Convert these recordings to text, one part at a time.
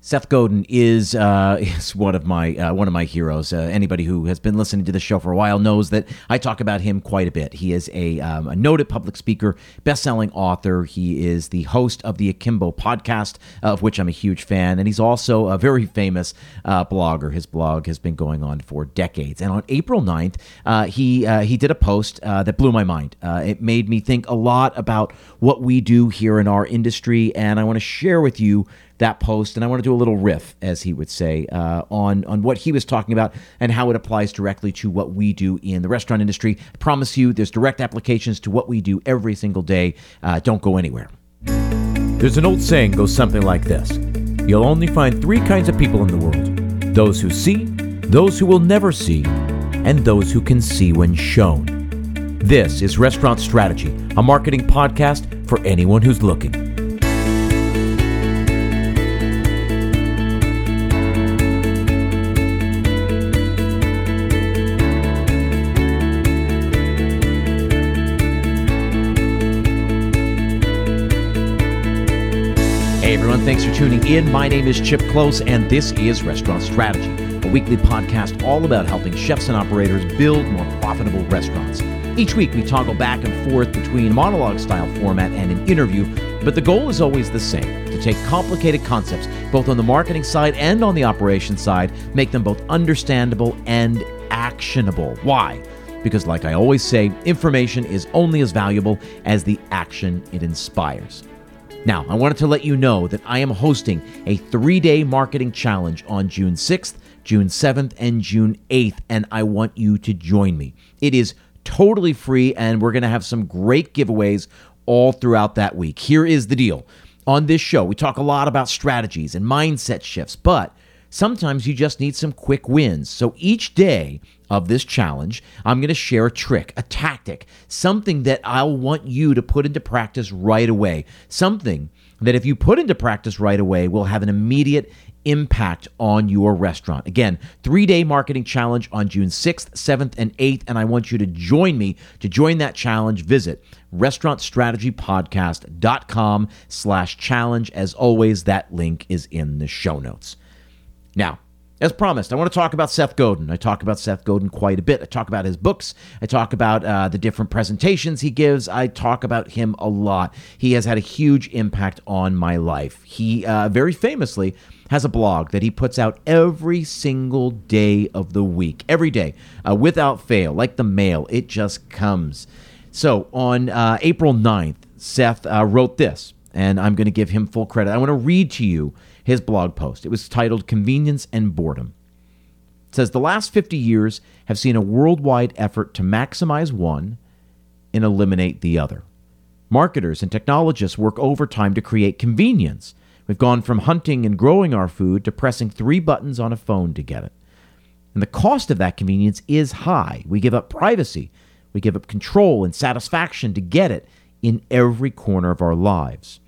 Seth Godin is uh, is one of my uh, one of my heroes. Uh, anybody who has been listening to the show for a while knows that I talk about him quite a bit. He is a, um, a noted public speaker, best-selling author. He is the host of the Akimbo podcast, of which I'm a huge fan, and he's also a very famous uh, blogger. His blog has been going on for decades. And on April 9th, uh, he uh, he did a post that blew my mind. it made me think a lot about what we do here in our industry, and I want to share with you that post, and I want to do a little riff, as he would say, uh, on on what he was talking about and how it applies directly to what we do in the restaurant industry. I promise you, there's direct applications to what we do every single day. Uh, don't go anywhere. There's an old saying goes something like this: You'll only find three kinds of people in the world: those who see, those who will never see, and those who can see when shown. This is Restaurant Strategy, a marketing podcast for anyone who's looking. Thanks for tuning in. My name is Chip Klose, and this is Restaurant Strategy, a weekly podcast all about helping chefs and operators build more profitable restaurants. Each week, we toggle back and forth between monologue style format and an interview, but the goal is always the same to take complicated concepts, both on the marketing side and on the operations side, make them both understandable and actionable. Why? Because, like I always say, information is only as valuable as the action it inspires. Now, I wanted to let you know that I am hosting a three day marketing challenge on June 6th, June 7th, and June 8th, and I want you to join me. It is totally free, and we're going to have some great giveaways all throughout that week. Here is the deal. On this show, we talk a lot about strategies and mindset shifts, but sometimes you just need some quick wins. So each day, of this challenge, I'm going to share a trick, a tactic, something that I'll want you to put into practice right away. Something that if you put into practice right away will have an immediate impact on your restaurant. Again, three day marketing challenge on June 6th, 7th, and 8th. And I want you to join me to join that challenge. Visit restaurantstrategypodcast.com slash challenge. As always, that link is in the show notes. Now, as promised, I want to talk about Seth Godin. I talk about Seth Godin quite a bit. I talk about his books. I talk about uh, the different presentations he gives. I talk about him a lot. He has had a huge impact on my life. He uh, very famously has a blog that he puts out every single day of the week, every day, uh, without fail, like the mail. It just comes. So on uh, April 9th, Seth uh, wrote this, and I'm going to give him full credit. I want to read to you his blog post. It was titled Convenience and Boredom. It says the last 50 years have seen a worldwide effort to maximize one and eliminate the other. Marketers and technologists work overtime to create convenience. We've gone from hunting and growing our food to pressing three buttons on a phone to get it. And the cost of that convenience is high. We give up privacy, we give up control and satisfaction to get it in every corner of our lives.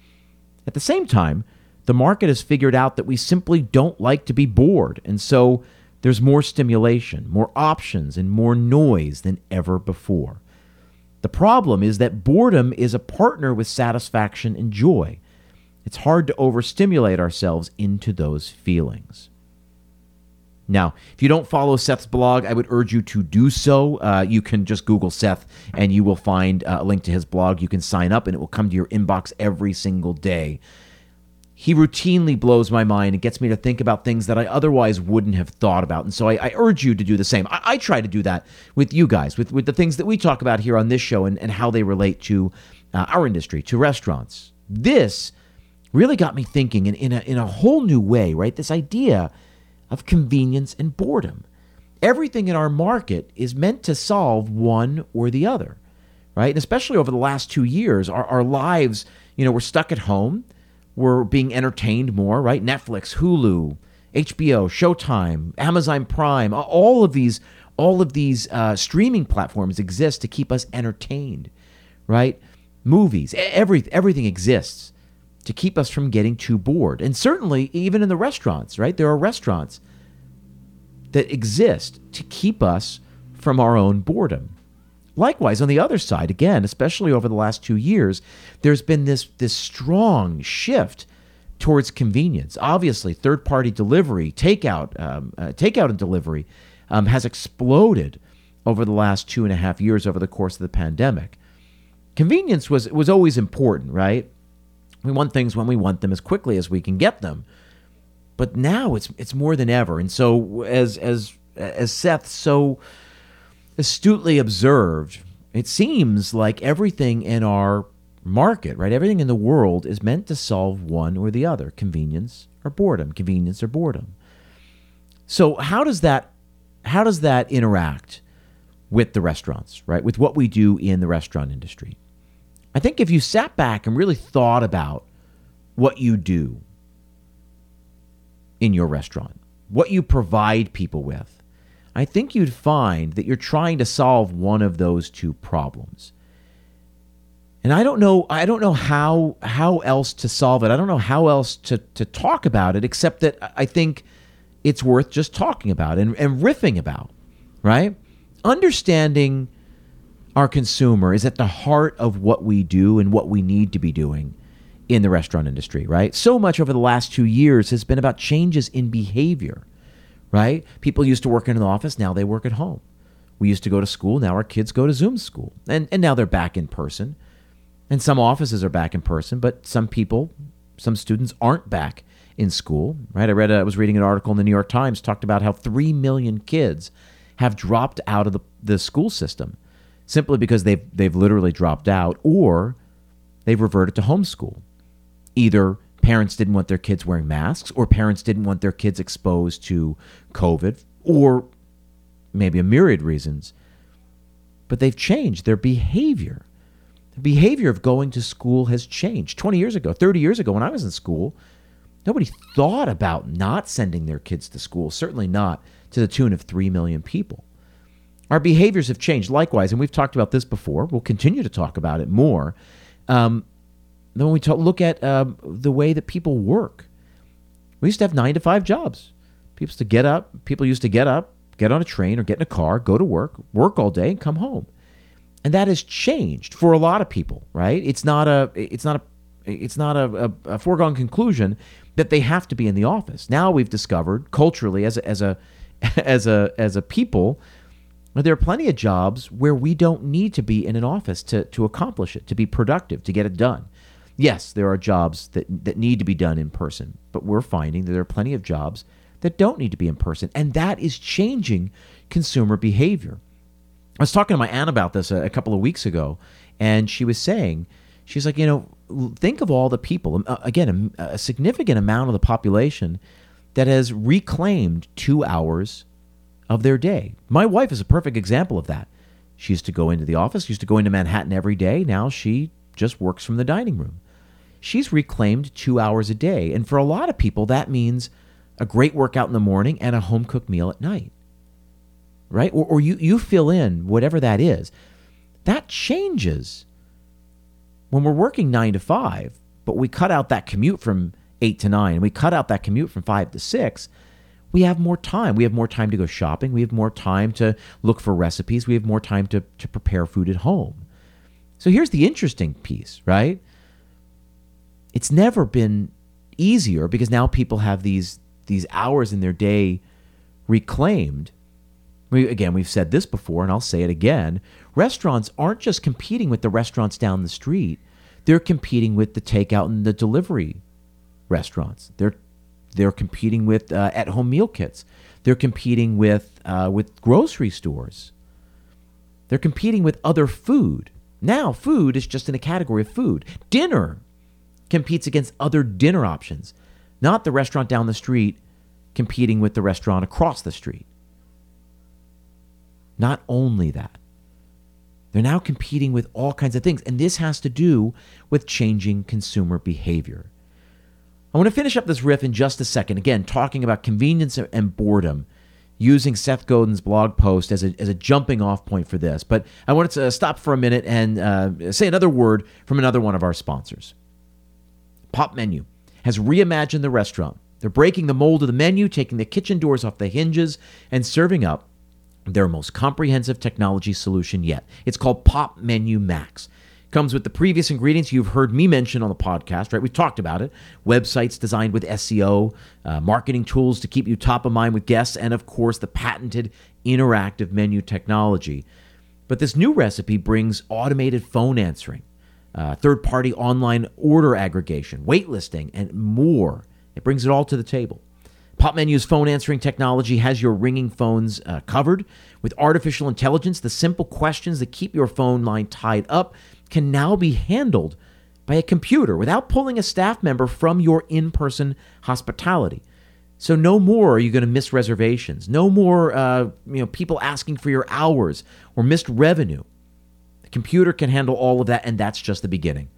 At the same time, the market has figured out that we simply don't like to be bored. And so there's more stimulation, more options, and more noise than ever before. The problem is that boredom is a partner with satisfaction and joy. It's hard to overstimulate ourselves into those feelings. Now, if you don't follow Seth's blog, I would urge you to do so. Uh, you can just Google Seth and you will find uh, a link to his blog. You can sign up and it will come to your inbox every single day he routinely blows my mind and gets me to think about things that I otherwise wouldn't have thought about. And so I, I urge you to do the same. I, I, try to do that with you guys, with, with the things that we talk about here on this show and, and how they relate to uh, our industry, to restaurants. This really got me thinking in, in, a, in a whole new way, right? This idea of convenience and boredom. Everything in our market is meant to solve one or the other, right? And especially over the last two years, our, our lives, you know, we're stuck at home we're being entertained more, right? Netflix, Hulu, HBO, Showtime, Amazon Prime, all of these, all of these uh, streaming platforms exist to keep us entertained, right? Movies, every, everything exists to keep us from getting too bored. And certainly, even in the restaurants, right? There are restaurants that exist to keep us from our own boredom. Likewise, on the other side, again, especially over the last two years, there's been this, this strong shift towards convenience. Obviously, third party delivery, takeout, um, uh, takeout and delivery um, has exploded over the last two and a half years over the course of the pandemic. Convenience was was always important, right? We want things when we want them as quickly as we can get them. But now it's it's more than ever. And so as as as Seth so astutely observed, it seems like everything in our market, right? Everything in the world is meant to solve one or the other, convenience or boredom, convenience or boredom. So how does that how does that interact with the restaurants, right? With what we do in the restaurant industry? I think if you sat back and really thought about what you do in your restaurant, what you provide people with, I think you'd find that you're trying to solve one of those two problems. And I don't know I don't know how how else to solve it. I don't know how else to to talk about it except that I think it's worth just talking about and, and riffing about, right? Understanding our consumer is at the heart of what we do and what we need to be doing in the restaurant industry, right? So much over the last two years has been about changes in behavior, right? People used to work in an office, now they work at home. We used to go to school, now our kids go to Zoom school. And, and now they're back in person. And some offices are back in person, but some people, some students aren't back in school, right? I read, a, I was reading an article in the New York Times talked about how 3 million kids have dropped out of the, the school system simply because they've they've literally dropped out or they've reverted to homeschool. Either parents didn't want their kids wearing masks or parents didn't want their kids exposed to COVID or maybe a myriad reasons. But they've changed their behavior. The behavior of going to school has changed. 20 years ago, 30 years ago when I was in school, nobody thought about not sending their kids to school, certainly not to the tune of 3 million people. Our behaviors have changed likewise, and we've talked about this before. We'll continue to talk about it more. Um, then when we talk, look at um, the way that people work, we used to have nine to five jobs. People used to get up. People used to get up, get on a train or get in a car, go to work, work all day, and come home. And that has changed for a lot of people, right? It's not a. It's not a. It's not a, a, a foregone conclusion that they have to be in the office. Now we've discovered culturally, as a, as a as a as a people, there are plenty of jobs where we don't need to be in an office to, to accomplish it, to be productive, to get it done. Yes, there are jobs that, that need to be done in person, but we're finding that there are plenty of jobs that don't need to be in person. And that is changing consumer behavior. I was talking to my aunt about this a, a couple of weeks ago, and she was saying, she's like, you know, think of all the people, um, uh, again, a, a significant amount of the population that has reclaimed two hours of their day. My wife is a perfect example of that. She used to go into the office, used to go into Manhattan every day. Now she just works from the dining room. She's reclaimed two hours a day. And for a lot of people, that means a great workout in the morning and a home cooked meal at night. Right? Or, or you, you fill in whatever that is. That changes when we're working nine to five, but we cut out that commute from eight to nine, and we cut out that commute from five to six we have more time. We have more time to go shopping. We have more time to look for recipes. We have more time to, to prepare food at home. So here's the interesting piece, right? It's never been easier because now people have these these hours in their day reclaimed. We, again, we've said this before, and I'll say it again. Restaurants aren't just competing with the restaurants down the street; they're competing with the takeout and the delivery restaurants. They're they're competing with uh, at-home meal kits. They're competing with uh, with grocery stores. They're competing with other food. Now, food is just in a category of food. Dinner competes against other dinner options, not the restaurant down the street competing with the restaurant across the street. Not only that, they're now competing with all kinds of things. And this has to do with changing consumer behavior. I want to finish up this riff in just a second. Again, talking about convenience and boredom, using Seth Godin's blog post as a, as a jumping off point for this. But I wanted to stop for a minute and uh, say another word from another one of our sponsors. Popmenu has reimagined the restaurant. They're breaking the mold of the menu, taking the kitchen doors off the hinges, and serving up their most comprehensive technology solution yet. It's called Popmenu Max. Comes with the previous ingredients you've heard me mention on the podcast, right? We've talked about it. Websites designed with SEO, uh, marketing tools to keep you top of mind with guests, and of course, the patented interactive menu technology. But this new recipe brings automated phone answering, uh, third party online order aggregation, waitlisting, and more. It brings it all to the table. Popmenu's phone answering technology has your ringing phones uh, covered. With artificial intelligence, the simple questions that keep your phone line tied up can now be handled by a computer without pulling a staff member from your in person hospitality. So no more are you going to miss reservations. No more uh, you know people asking for your hours or missed revenue. Computer can handle all of that, and that's just the beginning.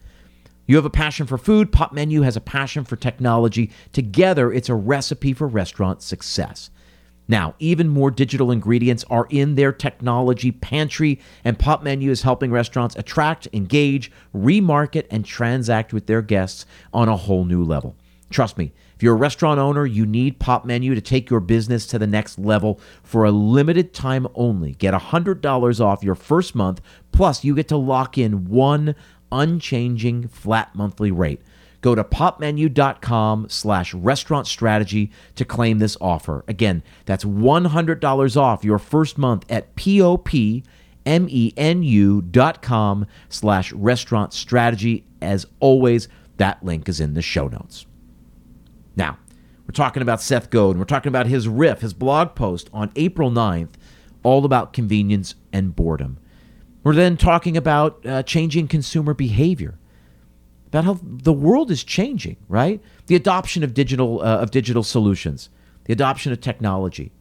You have a passion for food, Popmenu has a passion for technology. Together, it's a recipe for restaurant success. Now, even more digital ingredients are in their technology pantry, and Popmenu is helping restaurants attract, engage, remarket, and transact with their guests on a whole new level. Trust me, if you're a restaurant owner, you need Popmenu to take your business to the next level for a limited time only. Get $100 off your first month, plus, you get to lock in one unchanging flat monthly rate. Go to popmenu.com slash restaurant strategy to claim this offer. Again, that's $100 off your first month at P-O-P-M-E-N-U dot slash restaurant strategy. As always, that link is in the show notes. Now, we're talking about Seth Godin. We're talking about his riff, his blog post on April 9th, all about convenience and boredom. We're then talking about uh, changing consumer behavior, about how the world is changing, right? The adoption of digital uh, of digital solutions, the adoption of technology,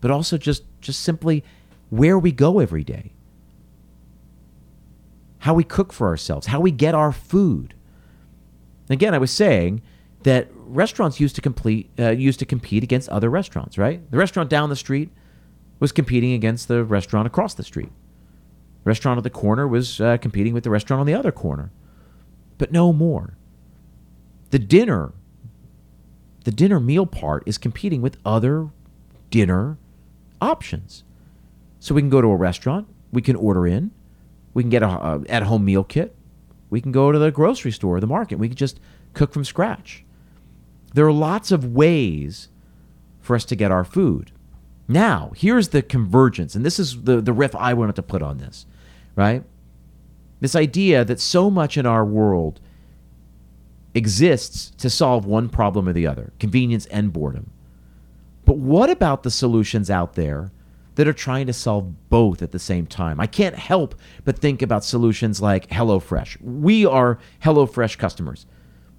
but also just just simply where we go every day, how we cook for ourselves, how we get our food. Again, I was saying that restaurants used to complete uh, used to compete against other restaurants, right? The restaurant down the street was competing against the restaurant across the street. The restaurant at the corner was uh, competing with the restaurant on the other corner. But no more. The dinner, the dinner meal part is competing with other dinner options. So we can go to a restaurant, we can order in, we can get a, a at-home meal kit, we can go to the grocery store, the market, we can just cook from scratch. There are lots of ways for us to get our food. Now, here's the convergence, and this is the, the riff I wanted to put on this, right? This idea that so much in our world exists to solve one problem or the other convenience and boredom. But what about the solutions out there that are trying to solve both at the same time? I can't help but think about solutions like HelloFresh. We are HelloFresh customers.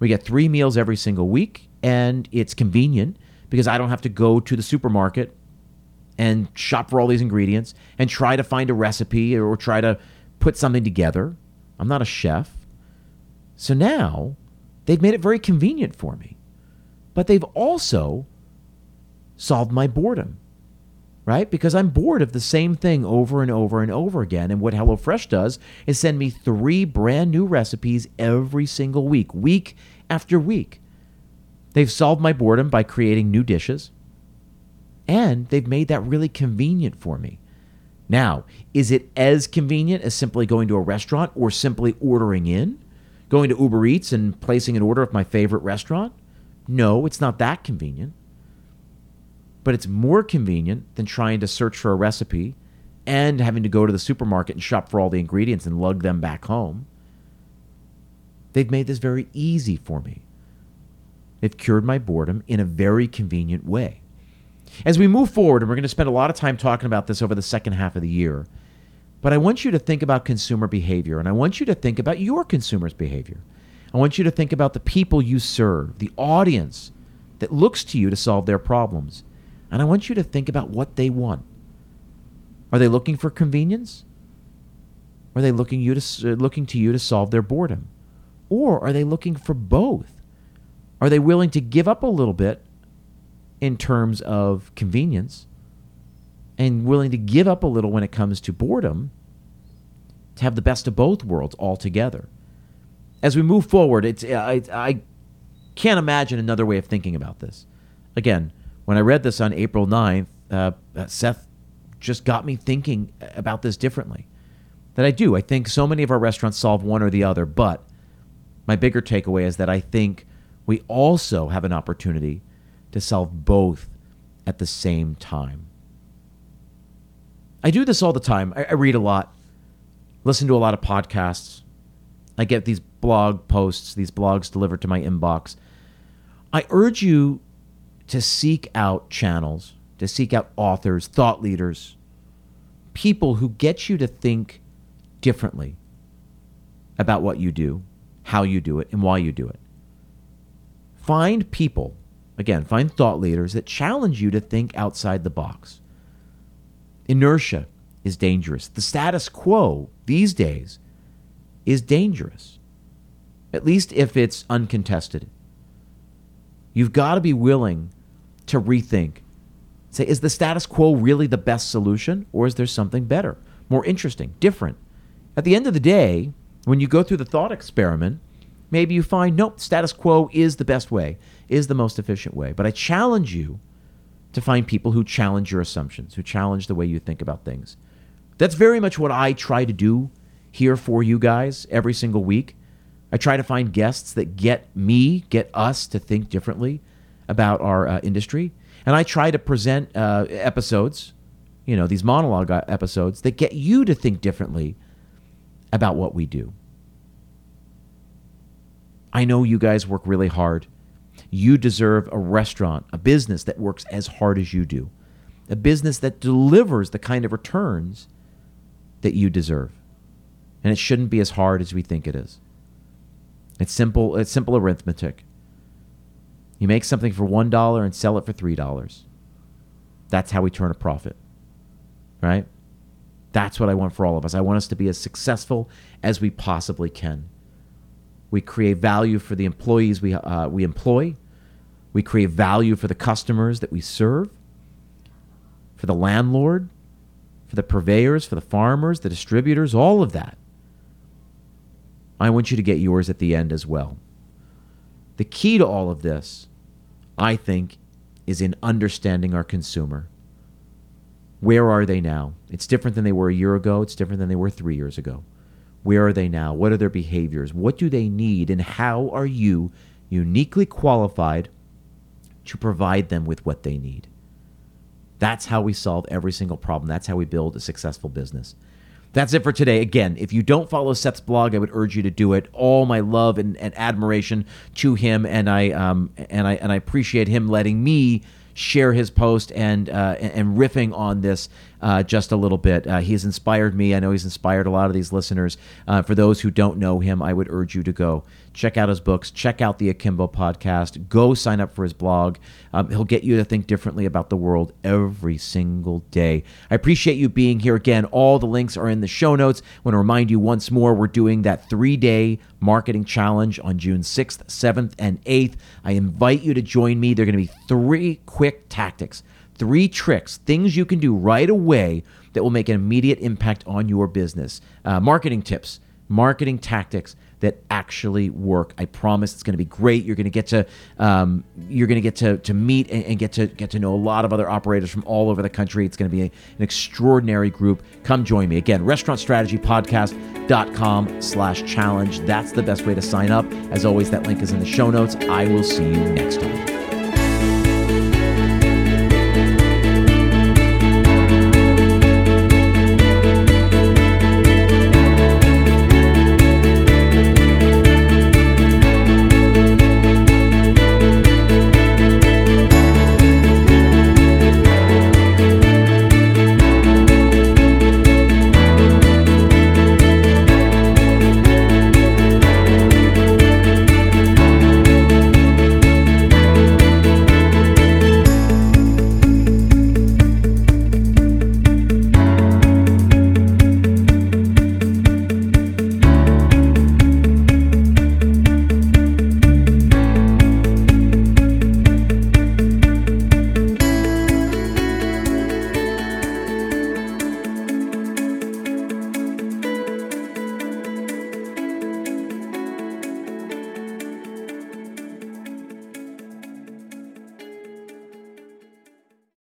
We get three meals every single week, and it's convenient because I don't have to go to the supermarket and shop for all these ingredients and try to find a recipe or try to put something together. I'm not a chef. So now they've made it very convenient for me. But they've also solved my boredom, right? Because I'm bored of the same thing over and over and over again. And what HelloFresh does is send me three brand new recipes every single week, week after week. They've solved my boredom by creating new dishes and they've made that really convenient for me. Now, is it as convenient as simply going to a restaurant or simply ordering in? Going to Uber Eats and placing an order of my favorite restaurant? No, it's not that convenient. But it's more convenient than trying to search for a recipe and having to go to the supermarket and shop for all the ingredients and lug them back home. They've made this very easy for me. They've cured my boredom in a very convenient way. As we move forward, and we're going to spend a lot of time talking about this over the second half of the year, but I want you to think about consumer behavior, and I want you to think about your consumers' behavior. I want you to think about the people you serve, the audience that looks to you to solve their problems. And I want you to think about what they want. Are they looking for convenience? Are they looking you to uh, looking to you to solve their boredom? Or are they looking for both? Are they willing to give up a little bit in terms of convenience and willing to give up a little when it comes to boredom to have the best of both worlds all together. As we move forward, it's I, I can't imagine another way of thinking about this. Again, when I read this on April 9th, uh, Seth just got me thinking about this differently. that I do. I think so many of our restaurants solve one or the other, but my bigger takeaway is that I think we also have an opportunity to solve both at the same time. I do this all the time. I, I read a lot, listen to a lot of podcasts. I get these blog posts, these blogs delivered to my inbox. I urge you to seek out channels, to seek out authors, thought leaders, people who get you to think differently about what you do, how you do it, and why you do it. Find people, again, find thought leaders that challenge you to think outside the box. Inertia is dangerous. The status quo these days is dangerous, at least if it's uncontested. You've got to be willing to rethink. Say, is the status quo really the best solution, or is there something better, more interesting, different? At the end of the day, when you go through the thought experiment, maybe you find, nope, status quo is the best way, is the most efficient way. But I challenge you to find people who challenge your assumptions, who challenge the way you think about things. That's very much what I try to do here for you guys every single week. I try to find guests that get me, get us to think differently about our uh, industry. And I try to present uh, episodes, you know, these monologue uh, episodes that get you to think differently about what we do. I know you guys work really hard. You deserve a restaurant, a business that works as hard as you do, a business that delivers the kind of returns that you deserve. And it shouldn't be as hard as we think it is. It's simple, it's simple arithmetic. You make something for $1 and sell it for $3. That's how we turn a profit. Right? That's what I want for all of us. I want us to be as successful as we possibly can. We create value for the employees we, uh, we employ. We create value for the customers that we serve, for the landlord, for the purveyors, for the farmers, the distributors, all of that. I want you to get yours at the end as well. The key to all of this, I think, is in understanding our consumer. Where are they now? It's different than they were a year ago. It's different than they were three years ago. Where are they now? What are their behaviors? What do they need? And how are you uniquely qualified to provide them with what they need? That's how we solve every single problem. That's how we build a successful business. That's it for today. Again, if you don't follow Seth's blog, I would urge you to do it. All my love and, and admiration to him, and I um, and I and I appreciate him letting me share his post and uh, and riffing on this uh, just a little bit. Uh, he's inspired me. I know he's inspired a lot of these listeners. Uh, for those who don't know him, I would urge you to go check out his books, check out the Akimbo podcast, go sign up for his blog. Um, he'll get you to think differently about the world every single day. I appreciate you being here again. All the links are in the show notes. I want to remind you once more we're doing that three day marketing challenge on June 6th, 7th, and 8th. I invite you to join me. There are going to be three quick tactics three tricks, things you can do right away that will make an immediate impact on your business. Uh, marketing tips, marketing tactics that actually work. I promise it's going to be great. You're going to get to um, you're going to get to to meet and, and, get to get to know a lot of other operators from all over the country. It's going to be a, an extraordinary group. Come join me again. RestaurantStrategyPodcast.com slash challenge. That's the best way to sign up. As always, that link is in the show notes. I will see you next time.